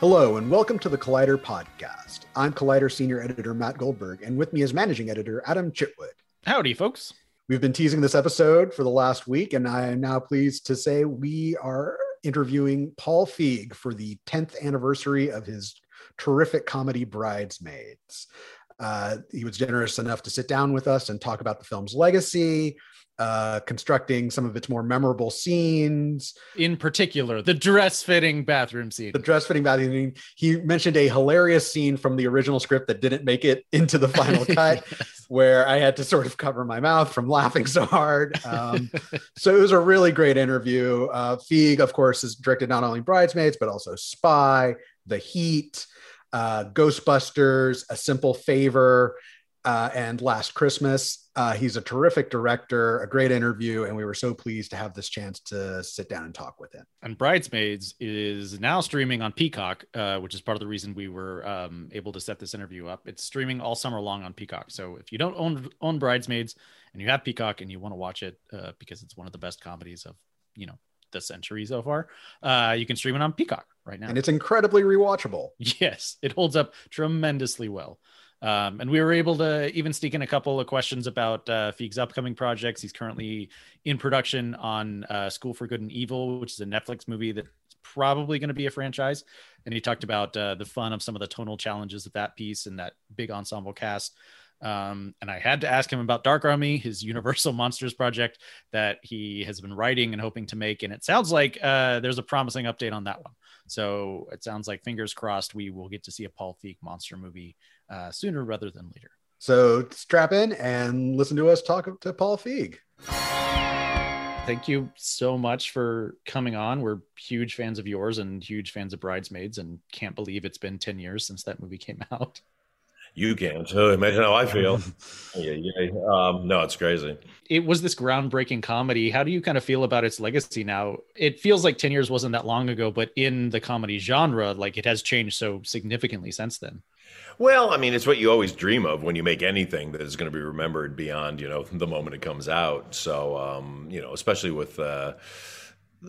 Hello, and welcome to the Collider podcast. I'm Collider Senior Editor Matt Goldberg, and with me is Managing Editor Adam Chitwood. Howdy, folks. We've been teasing this episode for the last week, and I am now pleased to say we are interviewing Paul Feig for the 10th anniversary of his terrific comedy Bridesmaids. Uh, he was generous enough to sit down with us and talk about the film's legacy, uh, constructing some of its more memorable scenes. In particular, the dress fitting bathroom scene. The dress fitting bathroom scene. He mentioned a hilarious scene from the original script that didn't make it into the final cut, yes. where I had to sort of cover my mouth from laughing so hard. Um, so it was a really great interview. Uh, Feig, of course, has directed not only Bridesmaids, but also Spy, The Heat. Uh, Ghostbusters, A Simple Favor, uh, and Last Christmas. Uh, he's a terrific director, a great interview, and we were so pleased to have this chance to sit down and talk with him. And Bridesmaids is now streaming on Peacock, uh, which is part of the reason we were um, able to set this interview up. It's streaming all summer long on Peacock. So if you don't own own Bridesmaids and you have Peacock and you want to watch it uh, because it's one of the best comedies of you know the century so far, uh, you can stream it on Peacock right now. And it's incredibly rewatchable. Yes, it holds up tremendously well. Um, and we were able to even sneak in a couple of questions about uh, Feig's upcoming projects. He's currently in production on uh, School for Good and Evil, which is a Netflix movie that's probably going to be a franchise. And he talked about uh, the fun of some of the tonal challenges of that piece and that big ensemble cast. Um, and I had to ask him about Dark Army, his Universal Monsters project that he has been writing and hoping to make. And it sounds like uh, there's a promising update on that one. So it sounds like fingers crossed we will get to see a Paul Feig monster movie uh, sooner rather than later. So strap in and listen to us talk to Paul Feig. Thank you so much for coming on. We're huge fans of yours and huge fans of Bridesmaids, and can't believe it's been 10 years since that movie came out. You can't. So imagine how I feel. yeah, yeah. Um, no, it's crazy. It was this groundbreaking comedy. How do you kind of feel about its legacy now? It feels like 10 years wasn't that long ago, but in the comedy genre, like it has changed so significantly since then. Well, I mean, it's what you always dream of when you make anything that is going to be remembered beyond, you know, the moment it comes out. So, um, you know, especially with, uh,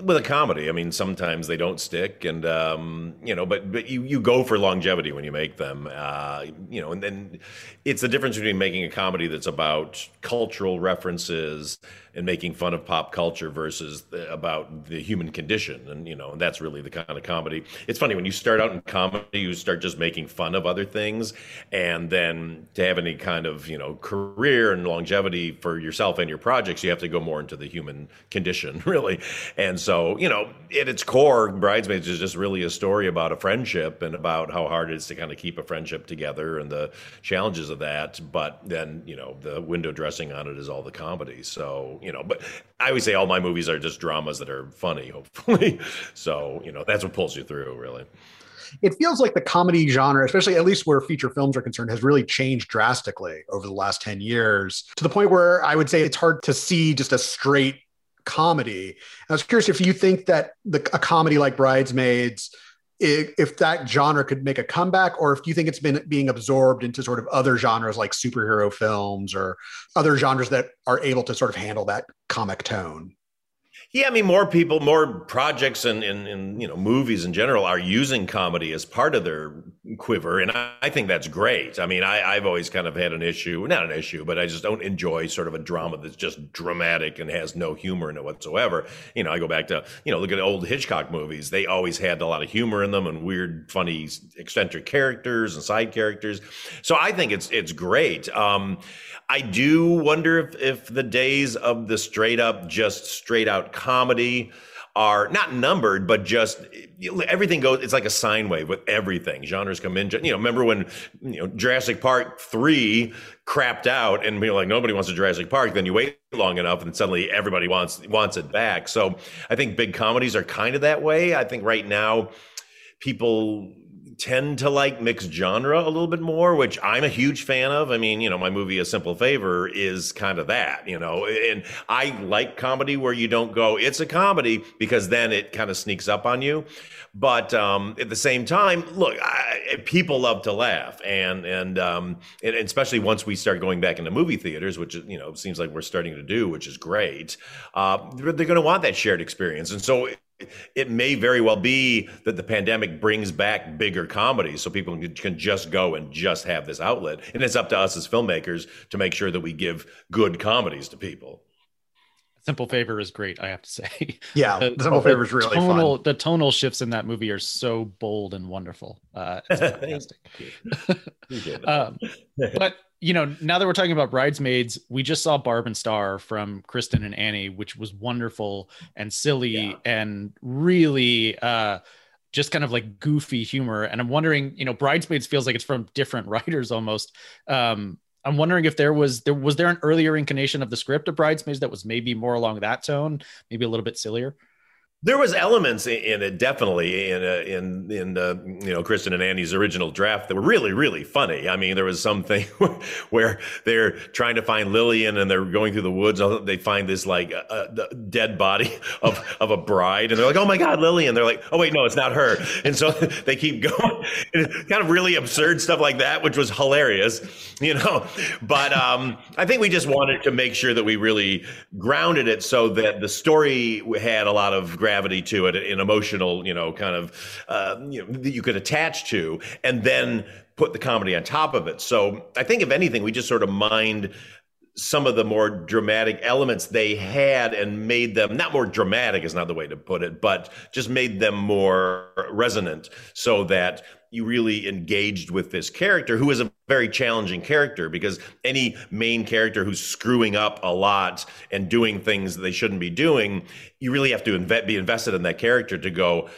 with a comedy, I mean, sometimes they don't stick, and um, you know, but but you you go for longevity when you make them, uh, you know, and then it's the difference between making a comedy that's about cultural references and making fun of pop culture versus the, about the human condition, and you know, and that's really the kind of comedy. It's funny when you start out in comedy, you start just making fun of other things, and then to have any kind of you know career and longevity for yourself and your projects, you have to go more into the human condition, really, and you know, at its core, Bridesmaids is just really a story about a friendship and about how hard it is to kind of keep a friendship together and the challenges of that. But then, you know, the window dressing on it is all the comedy. So, you know, but I always say all my movies are just dramas that are funny, hopefully. so, you know, that's what pulls you through, really it feels like the comedy genre, especially at least where feature films are concerned, has really changed drastically over the last 10 years to the point where I would say it's hard to see just a straight comedy. I was curious if you think that the, a comedy like Bridesmaids, if, if that genre could make a comeback, or if you think it's been being absorbed into sort of other genres like superhero films or other genres that are able to sort of handle that comic tone. Yeah, I mean, more people, more projects, and you know movies in general are using comedy as part of their quiver, and I, I think that's great. I mean, I, I've always kind of had an issue, not an issue, but I just don't enjoy sort of a drama that's just dramatic and has no humor in it whatsoever. You know, I go back to you know look at old Hitchcock movies; they always had a lot of humor in them and weird, funny, eccentric characters and side characters. So I think it's it's great. Um, I do wonder if, if the days of the straight up, just straight out comedy are not numbered, but just everything goes. It's like a sine wave with everything. Genres come in. You know, remember when you know Jurassic Park three crapped out, and you're like nobody wants a Jurassic Park. Then you wait long enough, and suddenly everybody wants wants it back. So I think big comedies are kind of that way. I think right now people tend to like mixed genre a little bit more, which I'm a huge fan of. I mean, you know, my movie A Simple Favor is kind of that, you know, and I like comedy where you don't go, it's a comedy because then it kind of sneaks up on you. But um, at the same time, look, I, people love to laugh, and and, um, and especially once we start going back into movie theaters, which you know seems like we're starting to do, which is great. Uh, they're, they're going to want that shared experience, and so it may very well be that the pandemic brings back bigger comedies so people can just go and just have this outlet. And it's up to us as filmmakers to make sure that we give good comedies to people. Simple favor is great i have to say. Yeah the, simple favor is really tonal, fun. the tonal shifts in that movie are so bold and wonderful. Uh it's fantastic. Um, but you know, now that we're talking about bridesmaids, we just saw Barb and Star from Kristen and Annie, which was wonderful and silly yeah. and really uh just kind of like goofy humor. And I'm wondering, you know, Bridesmaids feels like it's from different writers almost. Um, I'm wondering if there was there was there an earlier incarnation of the script of Bridesmaids that was maybe more along that tone, maybe a little bit sillier. There was elements in it, definitely in uh, in in uh, you know Kristen and Annie's original draft that were really really funny. I mean, there was something where they're trying to find Lillian and they're going through the woods. They find this like a, a dead body of of a bride, and they're like, "Oh my God, Lillian!" They're like, "Oh wait, no, it's not her." And so they keep going, kind of really absurd stuff like that, which was hilarious, you know. But um, I think we just wanted to make sure that we really grounded it so that the story had a lot of gravity to it, an emotional, you know, kind of, uh, you know, that you could attach to, and then put the comedy on top of it. So I think, if anything, we just sort of mined some of the more dramatic elements they had and made them not more dramatic is not the way to put it, but just made them more resonant so that you really engaged with this character who is a very challenging character because any main character who's screwing up a lot and doing things that they shouldn't be doing, you really have to be invested in that character to go,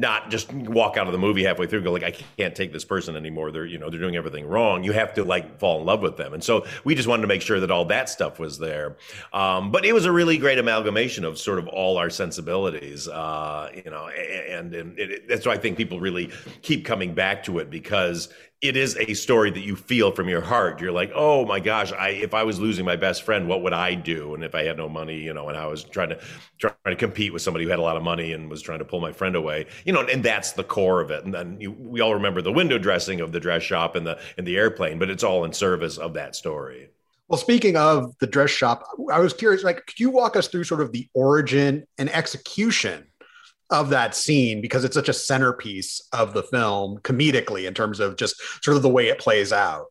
not just walk out of the movie halfway through go like I can't take this person anymore. They're you know they're doing everything wrong. You have to like fall in love with them, and so we just wanted to make sure that all that stuff was there. Um, but it was a really great amalgamation of sort of all our sensibilities, uh, you know, and, and it, that's why I think people really keep coming back to it because it is a story that you feel from your heart. You're like, oh my gosh, I if I was losing my best friend, what would I do? And if I had no money, you know, and I was trying to trying to compete with somebody who had a lot of money and was trying to pull my friend away, you know, and that's the core of it. And then you, we all remember the window dressing of the dress shop and the and the airplane, but it's all in service of that story. Well, speaking of the dress shop, I was curious, like, could you walk us through sort of the origin and execution of that scene because it's such a centerpiece of the film comedically in terms of just sort of the way it plays out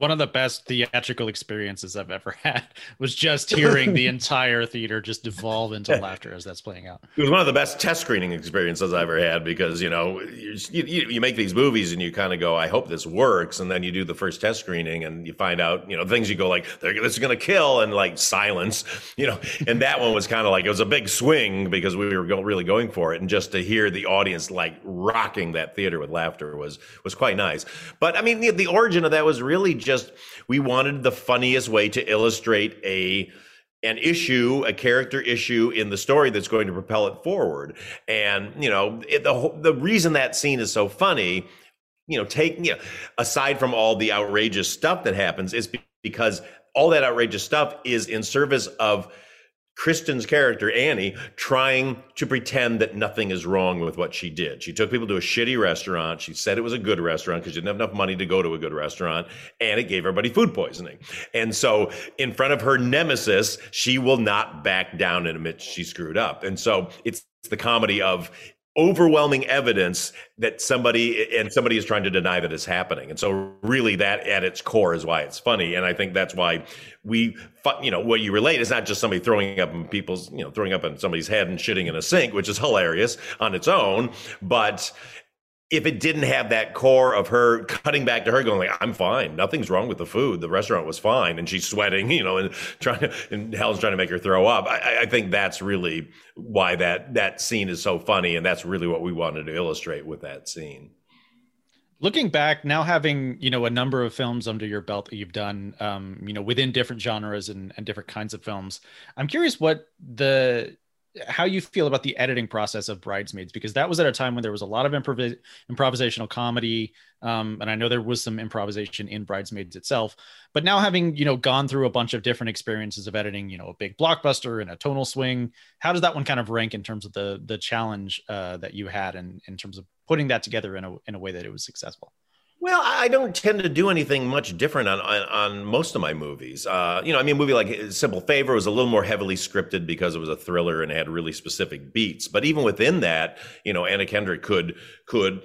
one of the best theatrical experiences I've ever had was just hearing the entire theater just devolve into laughter as that's playing out. It was one of the best test screening experiences I've ever had because you know you, you, you make these movies and you kind of go, I hope this works, and then you do the first test screening and you find out you know things you go like this is going to kill and like silence, you know, and that one was kind of like it was a big swing because we were go, really going for it, and just to hear the audience like rocking that theater with laughter was was quite nice. But I mean the, the origin of that was really. Just just we wanted the funniest way to illustrate a an issue, a character issue in the story that's going to propel it forward. And you know, it, the the reason that scene is so funny, you know, taking you know, aside from all the outrageous stuff that happens, is because all that outrageous stuff is in service of Kristen's character, Annie, trying to pretend that nothing is wrong with what she did. She took people to a shitty restaurant. She said it was a good restaurant because she didn't have enough money to go to a good restaurant, and it gave everybody food poisoning. And so, in front of her nemesis, she will not back down and admit she screwed up. And so, it's the comedy of overwhelming evidence that somebody and somebody is trying to deny that it's happening. And so really that at its core is why it's funny. And i think that's why we you know what you relate is not just somebody throwing up in people's you know throwing up in somebody's head and shitting in a sink which is hilarious on its own but if it didn't have that core of her cutting back to her going like i'm fine. Nothing's wrong with the food. The restaurant was fine. And she's sweating you know and trying to and hell's trying to make her throw up. I, I think that's really why that that scene is so funny and that's really what we wanted to illustrate with that scene. Looking back now having you know a number of films under your belt that you've done um you know within different genres and, and different kinds of films i'm curious what the how you feel about the editing process of Bridesmaids because that was at a time when there was a lot of improv- improvisational comedy, um, and I know there was some improvisation in Bridesmaids itself. But now having you know gone through a bunch of different experiences of editing, you know, a big blockbuster and a tonal swing, how does that one kind of rank in terms of the the challenge uh, that you had and in, in terms of putting that together in a in a way that it was successful? Well, I don't tend to do anything much different on on, on most of my movies. Uh, you know, I mean, a movie like Simple Favor was a little more heavily scripted because it was a thriller and had really specific beats. But even within that, you know, Anna Kendrick could could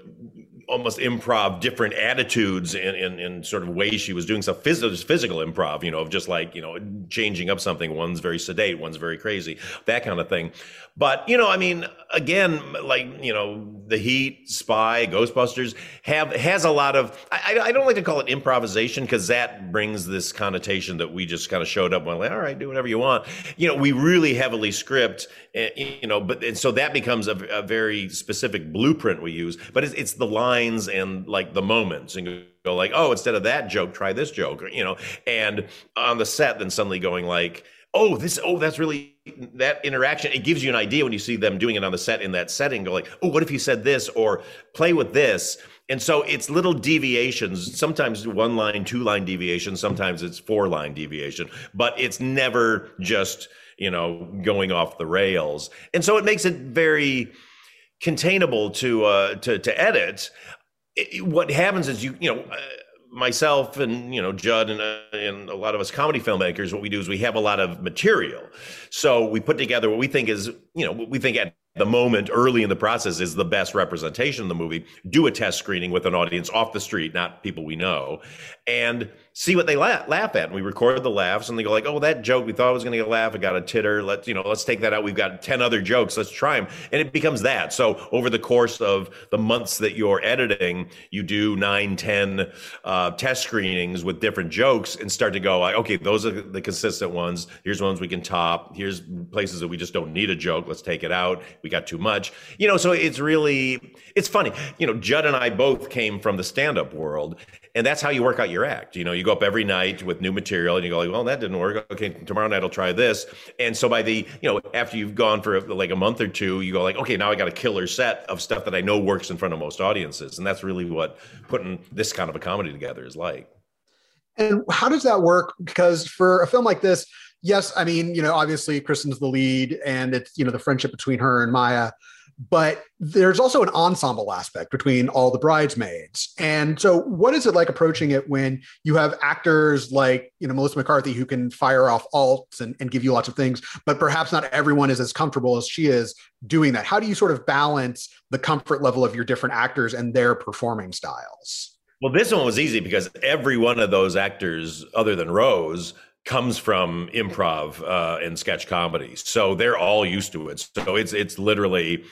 almost improv different attitudes in, in, in, sort of ways she was doing stuff physical, physical improv you know of just like you know changing up something one's very sedate one's very crazy that kind of thing. But you know i mean again like you know the heat spy ghostbusters have has a lot of i, I don't like to call it improvisation because that brings this connotation that we just kind of showed up and went like all right do whatever you want. You know we really heavily script eh, you know but and so that becomes a, a very specific blueprint we use but it's, it's the lines and like the moments and go like oh instead of that joke try this joke or, you know and on the set then suddenly going like oh this oh that's really that interaction it gives you an idea when you see them doing it on the set in that setting go like oh what if you said this or play with this? And so it's little deviations sometimes one line two line deviation sometimes it's four line deviation but it's never just you know going off the rails. And so it makes it very containable to uh to to edit it, what happens is you you know uh, myself and you know Judd and, uh, and a lot of us comedy filmmakers, what we do is we have a lot of material. So we put together what we think is you know what we think at the moment early in the process is the best representation of the movie. Do a test screening with an audience off the street, not people we know, and see what they laugh, laugh at. And we record the laughs and they go like, oh, that joke we thought was going to get a laugh. It got a titter. Let's, you know, let's take that out. We've got 10 other jokes. Let's try them. And it becomes that. So over the course of the months that you're editing, you do nine, 10 uh, test screenings with different jokes and start to go like, okay, those are the consistent ones. Here's ones we can top. Here's places that we just don't need a joke. Let's take it out. We got too much, you know, so it's really, it's funny. You know, Judd and I both came from the stand up world and that's how you work out your act. You know, you go up every night with new material and you go like, well, that didn't work. Okay, tomorrow night I'll try this. And so by the, you know, after you've gone for like a month or two, you go like, okay, now I got a killer set of stuff that I know works in front of most audiences. And that's really what putting this kind of a comedy together is like. And how does that work? Because for a film like this, yes, I mean, you know, obviously Kristen's the lead and it's, you know, the friendship between her and Maya but there's also an ensemble aspect between all the bridesmaids. And so, what is it like approaching it when you have actors like, you know, Melissa McCarthy who can fire off alts and, and give you lots of things, but perhaps not everyone is as comfortable as she is doing that? How do you sort of balance the comfort level of your different actors and their performing styles? Well, this one was easy because every one of those actors, other than Rose, comes from improv uh, and sketch comedy, so they're all used to it. So it's it's literally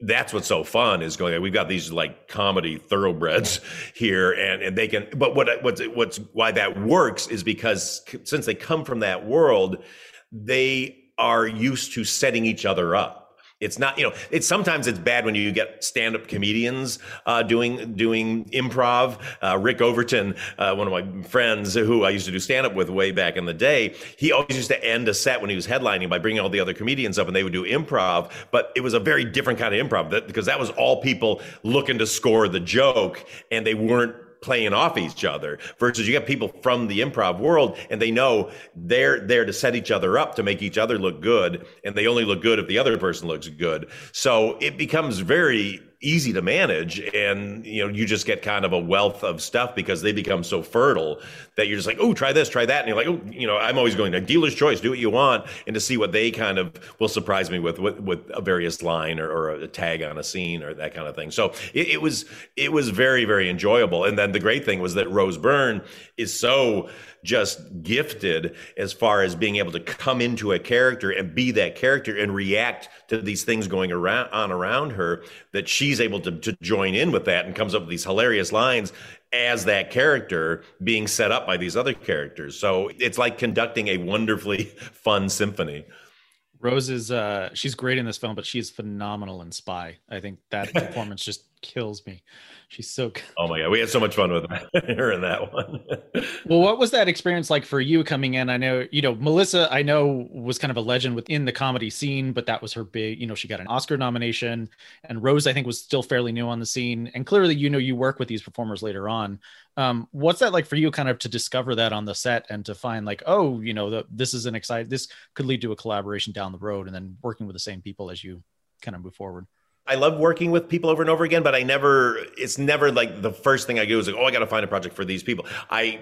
that's what's so fun is going. We've got these like comedy thoroughbreds here, and and they can. But what what's what's why that works is because since they come from that world, they are used to setting each other up it's not, you know, it's sometimes it's bad when you get stand-up comedians uh, doing doing improv. Uh, Rick Overton, uh, one of my friends who I used to do stand-up with way back in the day, he always used to end a set when he was headlining by bringing all the other comedians up and they would do improv. But it was a very different kind of improv that, because that was all people looking to score the joke and they weren't playing off each other versus you get people from the improv world and they know they're there to set each other up to make each other look good and they only look good if the other person looks good. So it becomes very easy to manage and you know you just get kind of a wealth of stuff because they become so fertile that you're just like oh try this try that and you're like oh you know i'm always going to dealer's choice do what you want and to see what they kind of will surprise me with with, with a various line or, or, a tag on a scene or that kind of thing. So it, it was it was very very enjoyable. And then the great thing was that rose byrne is so just gifted as far as being able to come into a character and be that character and react to these things going around on around her that she's able to, to join in with that and comes up with these hilarious lines as that character being set up by these other characters so it's like conducting a wonderfully fun symphony Rose is uh she's great in this film, but she's phenomenal in Spy. I think that performance just kills me. She's so good. Oh my god, we had so much fun with her in that one. well, what was that experience like for you coming in? I know, you know, Melissa, I know was kind of a legend within the comedy scene, but that was her big, you know, she got an Oscar nomination. And Rose, I think, was still fairly new on the scene. And clearly, you know, you work with these performers later on. Um, what's that like for you kind of to discover that on the set and to find like, oh, you know, the, this is an exciting this could lead to a collaboration down the road and then working with the same people as you kind of move forward? I love working with people over and over again, but I never, it's never like the first thing I do is like, oh, I got to find a project for these people. I,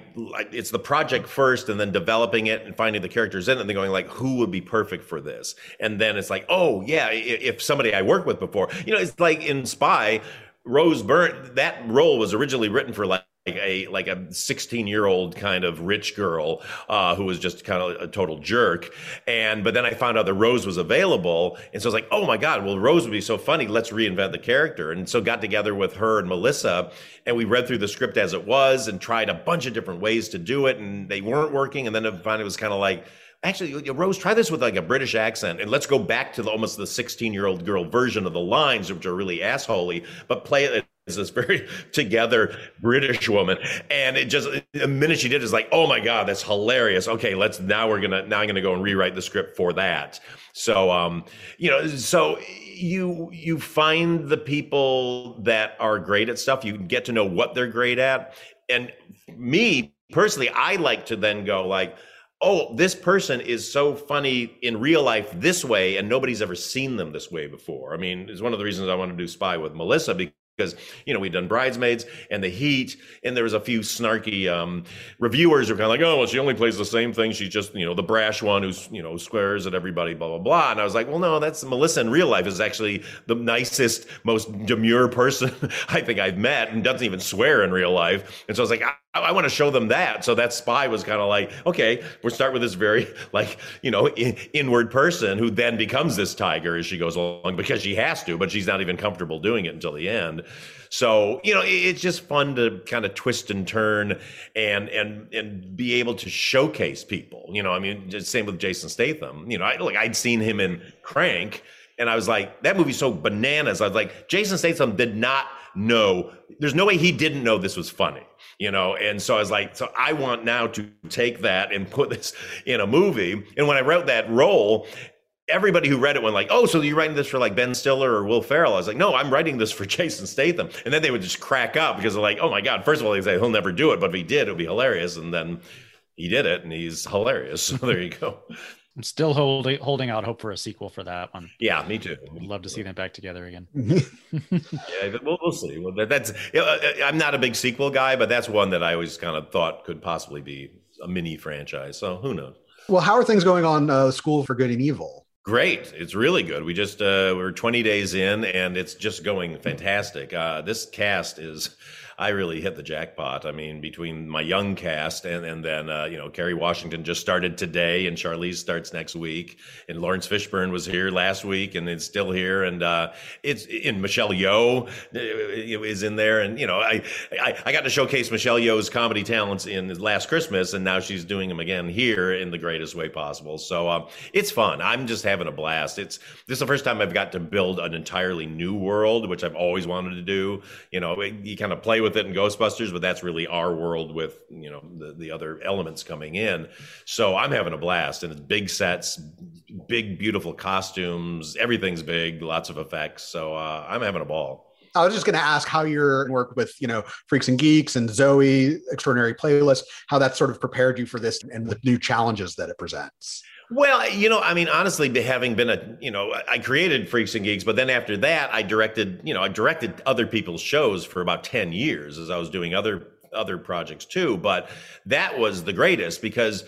it's the project first and then developing it and finding the characters in it and then going like, who would be perfect for this? And then it's like, oh, yeah, if somebody I worked with before, you know, it's like in Spy, Rose Byrne, that role was originally written for like like a like a 16 year old kind of rich girl uh, who was just kind of a total jerk. And but then i found out that rose was available and so i was like oh my god well rose would be so funny. Let's reinvent the character. And so got together with her and melissa and we read through the script as it was and tried a bunch of different ways to do it and they weren't working and then finally it was kind of like actually rose try this with like a british accent and let's go back to the, almost the 16 year old girl version of the lines which are really assholey but play it is this very together British woman. And it just, the minute she did, is like, oh my God, that's hilarious. Okay, let's, now we're going to, now I'm going to go and rewrite the script for that. So, um, you know, so you, you find the people that are great at stuff. You get to know what they're great at. And me personally, I like to then go like, oh, this person is so funny in real life this way, and nobody's ever seen them this way before. I mean, it's one of the reasons I want to do Spy with Melissa because you know we'd done bridesmaids and the heat and there was a few snarky um, reviewers who were kind of like oh well she only plays the same thing. She's just you know the brash one who's you know squares at everybody blah blah blah. And i was like well no that's melissa in real life is actually the nicest most demure person i think i've met and doesn't even swear in real life. And so i was like I, want to show them that. So that spy was kind of like, okay, we'll start with this very like, you know, in, inward person who then becomes this tiger as she goes along because she has to, but she's not even comfortable doing it until the end. So, you know, it, it's just fun to kind of twist and turn and, and, and be able to showcase people, you know, I mean, same with Jason Statham, you know, I, like I'd seen him in Crank and I was like, that movie's so bananas. I was like, Jason Statham did not know, there's no way he didn't know this was funny you know and so i was like so i want now to take that and put this in a movie and when i wrote that role everybody who read it went like, "Oh, so you're writing this for like Ben Stiller or Will Ferrell?" I was like, "No, I'm writing this for Jason Statham." And then they would just crack up because they're like, "Oh my god!" First of all, they say he'll never do it, but if he did, it would be hilarious. And then he did it, and he's hilarious. So there you go. I'm still holding holding out hope for a sequel for that one. Yeah, me too. Would love to see them back together again. yeah, we'll, we'll see. Well, that's you know, I'm not a big sequel guy, but that's one that I always kind of thought could possibly be a mini franchise. So who knows? Well, how are things going on uh, School for Good and Evil? Great. It's really good. We just uh, we're 20 days in, and it's just going fantastic. Uh, this cast is I really hit the jackpot. I mean, between my young cast and and then uh, you know Kerry Washington just started today, and Charlize starts next week, and Laurence Fishburne was here last week, and it's still here, and uh, it's in Michelle Yeoh uh, is in there, and you know I, I, I got to showcase Michelle Yeoh's comedy talents in Last Christmas, and now she's doing them again here in the greatest way possible. So uh, it's fun. I'm just having a blast. It's this is the first time I've got to build an entirely new world, which I've always wanted to do. You know, you kind of play with it in Ghostbusters, but that's really our world with you know the, the other elements coming in. So I'm having a blast, and it's big sets, big beautiful costumes. Everything's big, lots of effects. So uh, I'm having a ball. I was just going to ask how your work with, you know, Freaks and Geeks and Zoey's Extraordinary Playlist, how that sort of prepared you for this and the new challenges that it presents. Well, you know, I mean, honestly, having been a, you know, I created Freaks and Geeks, but then after that, I directed, you know, I directed other people's shows for about 10 years as I was doing other other projects too. But that was the greatest because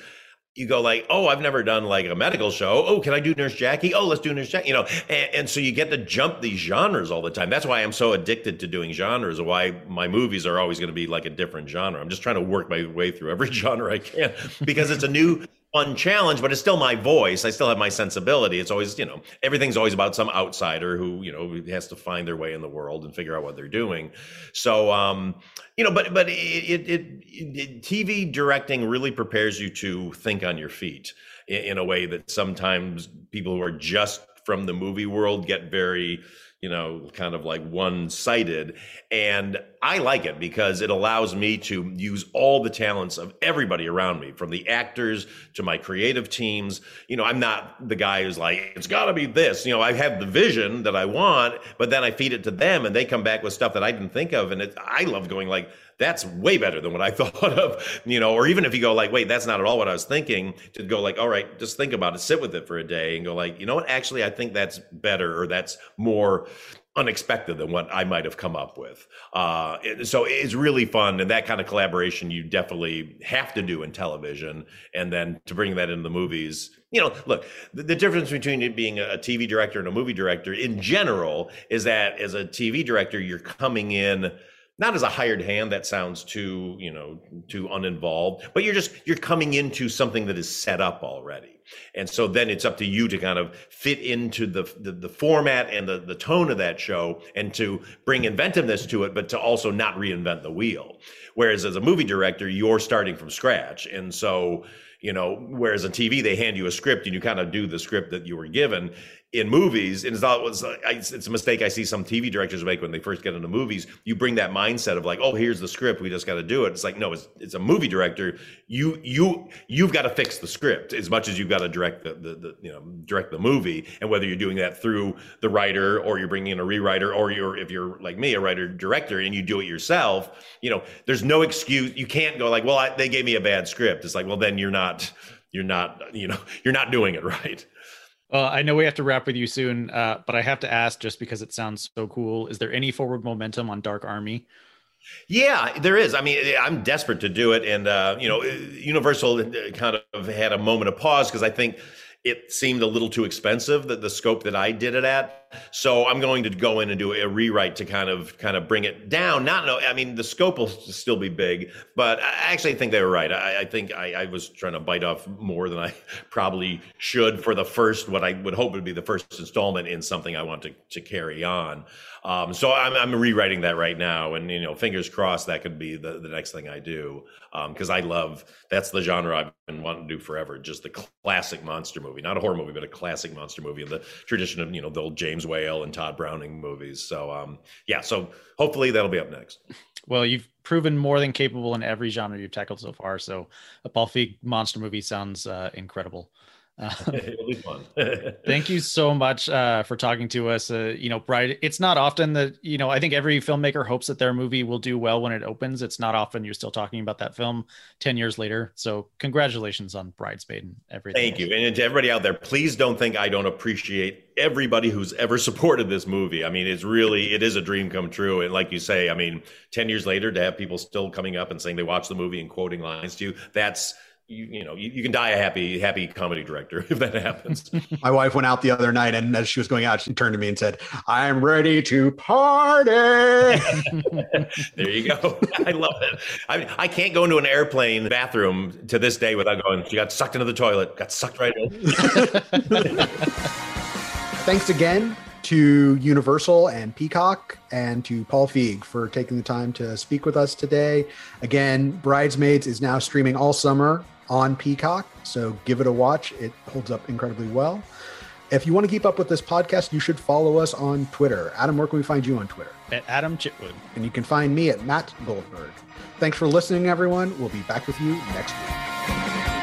you go like, oh, I've never done like a medical show. Oh, can I do Nurse Jackie? Oh, let's do Nurse Jackie. You know, and, and, so you get to jump these genres all the time. That's why I'm so addicted to doing genres. Why my movies are always going to be like a different genre. I'm just trying to work my way through every genre I can because it's a new fun challenge, but it's still my voice. I still have my sensibility. It's always, you know, everything's always about some outsider who, you know, has to find their way in the world and figure out what they're doing. So, um, you know, but but it, it, it, TV directing really prepares you to think on your feet in, in a way that sometimes people who are just from the movie world get very you know, kind of like one sided. And I like it because it allows me to use all the talents of everybody around me, from the actors to my creative teams. You know, I'm not the guy who's like, it's got to be this. You know, I have the vision that I want, but then I feed it to them and they come back with stuff that I didn't think of. And it, I love going like, that's way better than what I thought of, you know, or even if you go like, wait, that's not at all what I was thinking, to go like, all right, just think about it, sit with it for a day and go like, you know what, actually, I think that's better or that's more unexpected than what I might have come up with. Uh, so it's really fun, and that kind of collaboration you definitely have to do in television, and then to bring that into the movies. You know, look, the, the difference between it being a TV director and a movie director in general is that as a TV director, you're coming in not as a hired hand that sounds too you know too uninvolved but you're just you're coming into something that is set up already. And so then it's up to you to kind of fit into the the, the format and the, the tone of that show and to bring inventiveness to it but to also not reinvent the wheel. Whereas as a movie director you're starting from scratch. And so you know whereas on tv they hand you a script and you kind of do the script that you were given in movies, and it's not was it's a mistake I see some TV directors make when they first get into movies. You bring that mindset of like, oh, here's the script, we just got to do it. It's like no, it's it's a movie director. You you you've got to fix the script as much as you've got to direct the, the, the you know direct the movie, and whether you're doing that through the writer or you're bringing in a rewriter or you're if you're like me a writer director and you do it yourself, you know, there's no excuse. You can't go like, well, I, they gave me a bad script. It's like, well, then you're not you're not you know you're not doing it right. Well, I know we have to wrap with you soon, uh, but I have to ask just because it sounds so cool. Is there any forward momentum on Dark Army? Yeah, there is. I mean, I'm desperate to do it, and uh, you know, Universal kind of had a moment of pause because I think it seemed a little too expensive that the scope that I did it at. So I'm going to go in and do a rewrite to kind of kind of bring it down. Not no, I mean the scope will still be big, but I actually think they were right. I, I think I, I, was trying to bite off more than I probably should for the first what I would hope would be the first installment in something I want to to carry on. Um, so I'm, I'm rewriting that right now, and you know, fingers crossed that could be the, the next thing I do because um, I love that's the genre I've been wanting to do forever. Just the classic monster movie, not a horror movie, but a classic monster movie in the tradition of you know the old James Whale and Tod Browning movies. So um, yeah, so hopefully that'll be up next. Well, you've proven more than capable in every genre you've tackled so far. So a Paul Feig monster movie sounds uh, incredible. Um, It'll be fun. thank you so much uh, for talking to us. Uh, you know, Bride, it's not often that, you know, I think every filmmaker hopes that their movie will do well when it opens. It's not often you're still talking about that film 10 years later. So, congratulations on Bridesmaid and everything. Thank you. And to everybody out there, please don't think I don't appreciate everybody who's ever supported this movie. I mean, it's really, it is a dream come true. And like you say, I mean, 10 years later, to have people still coming up and saying they watched the movie and quoting lines to you, that's, you, you know you, you, can die a happy happy comedy director if that happens. My wife went out the other night and as she was going out she turned to me and said i'm ready to party. There you go. I love it. I mean i can't go into an airplane bathroom to this day without going she got sucked into the toilet got sucked right in. Thanks again to Universal and Peacock and to Paul Feig for taking the time to speak with us today. Again, Bridesmaids is now streaming all summer on Peacock. So give it a watch. It holds up incredibly well. If you want to keep up with this podcast, you should follow us on Twitter. Adam, where can we find you on Twitter? At Adam Chitwood. And you can find me at Matt Goldberg. Thanks for listening, everyone. We'll be back with you next week.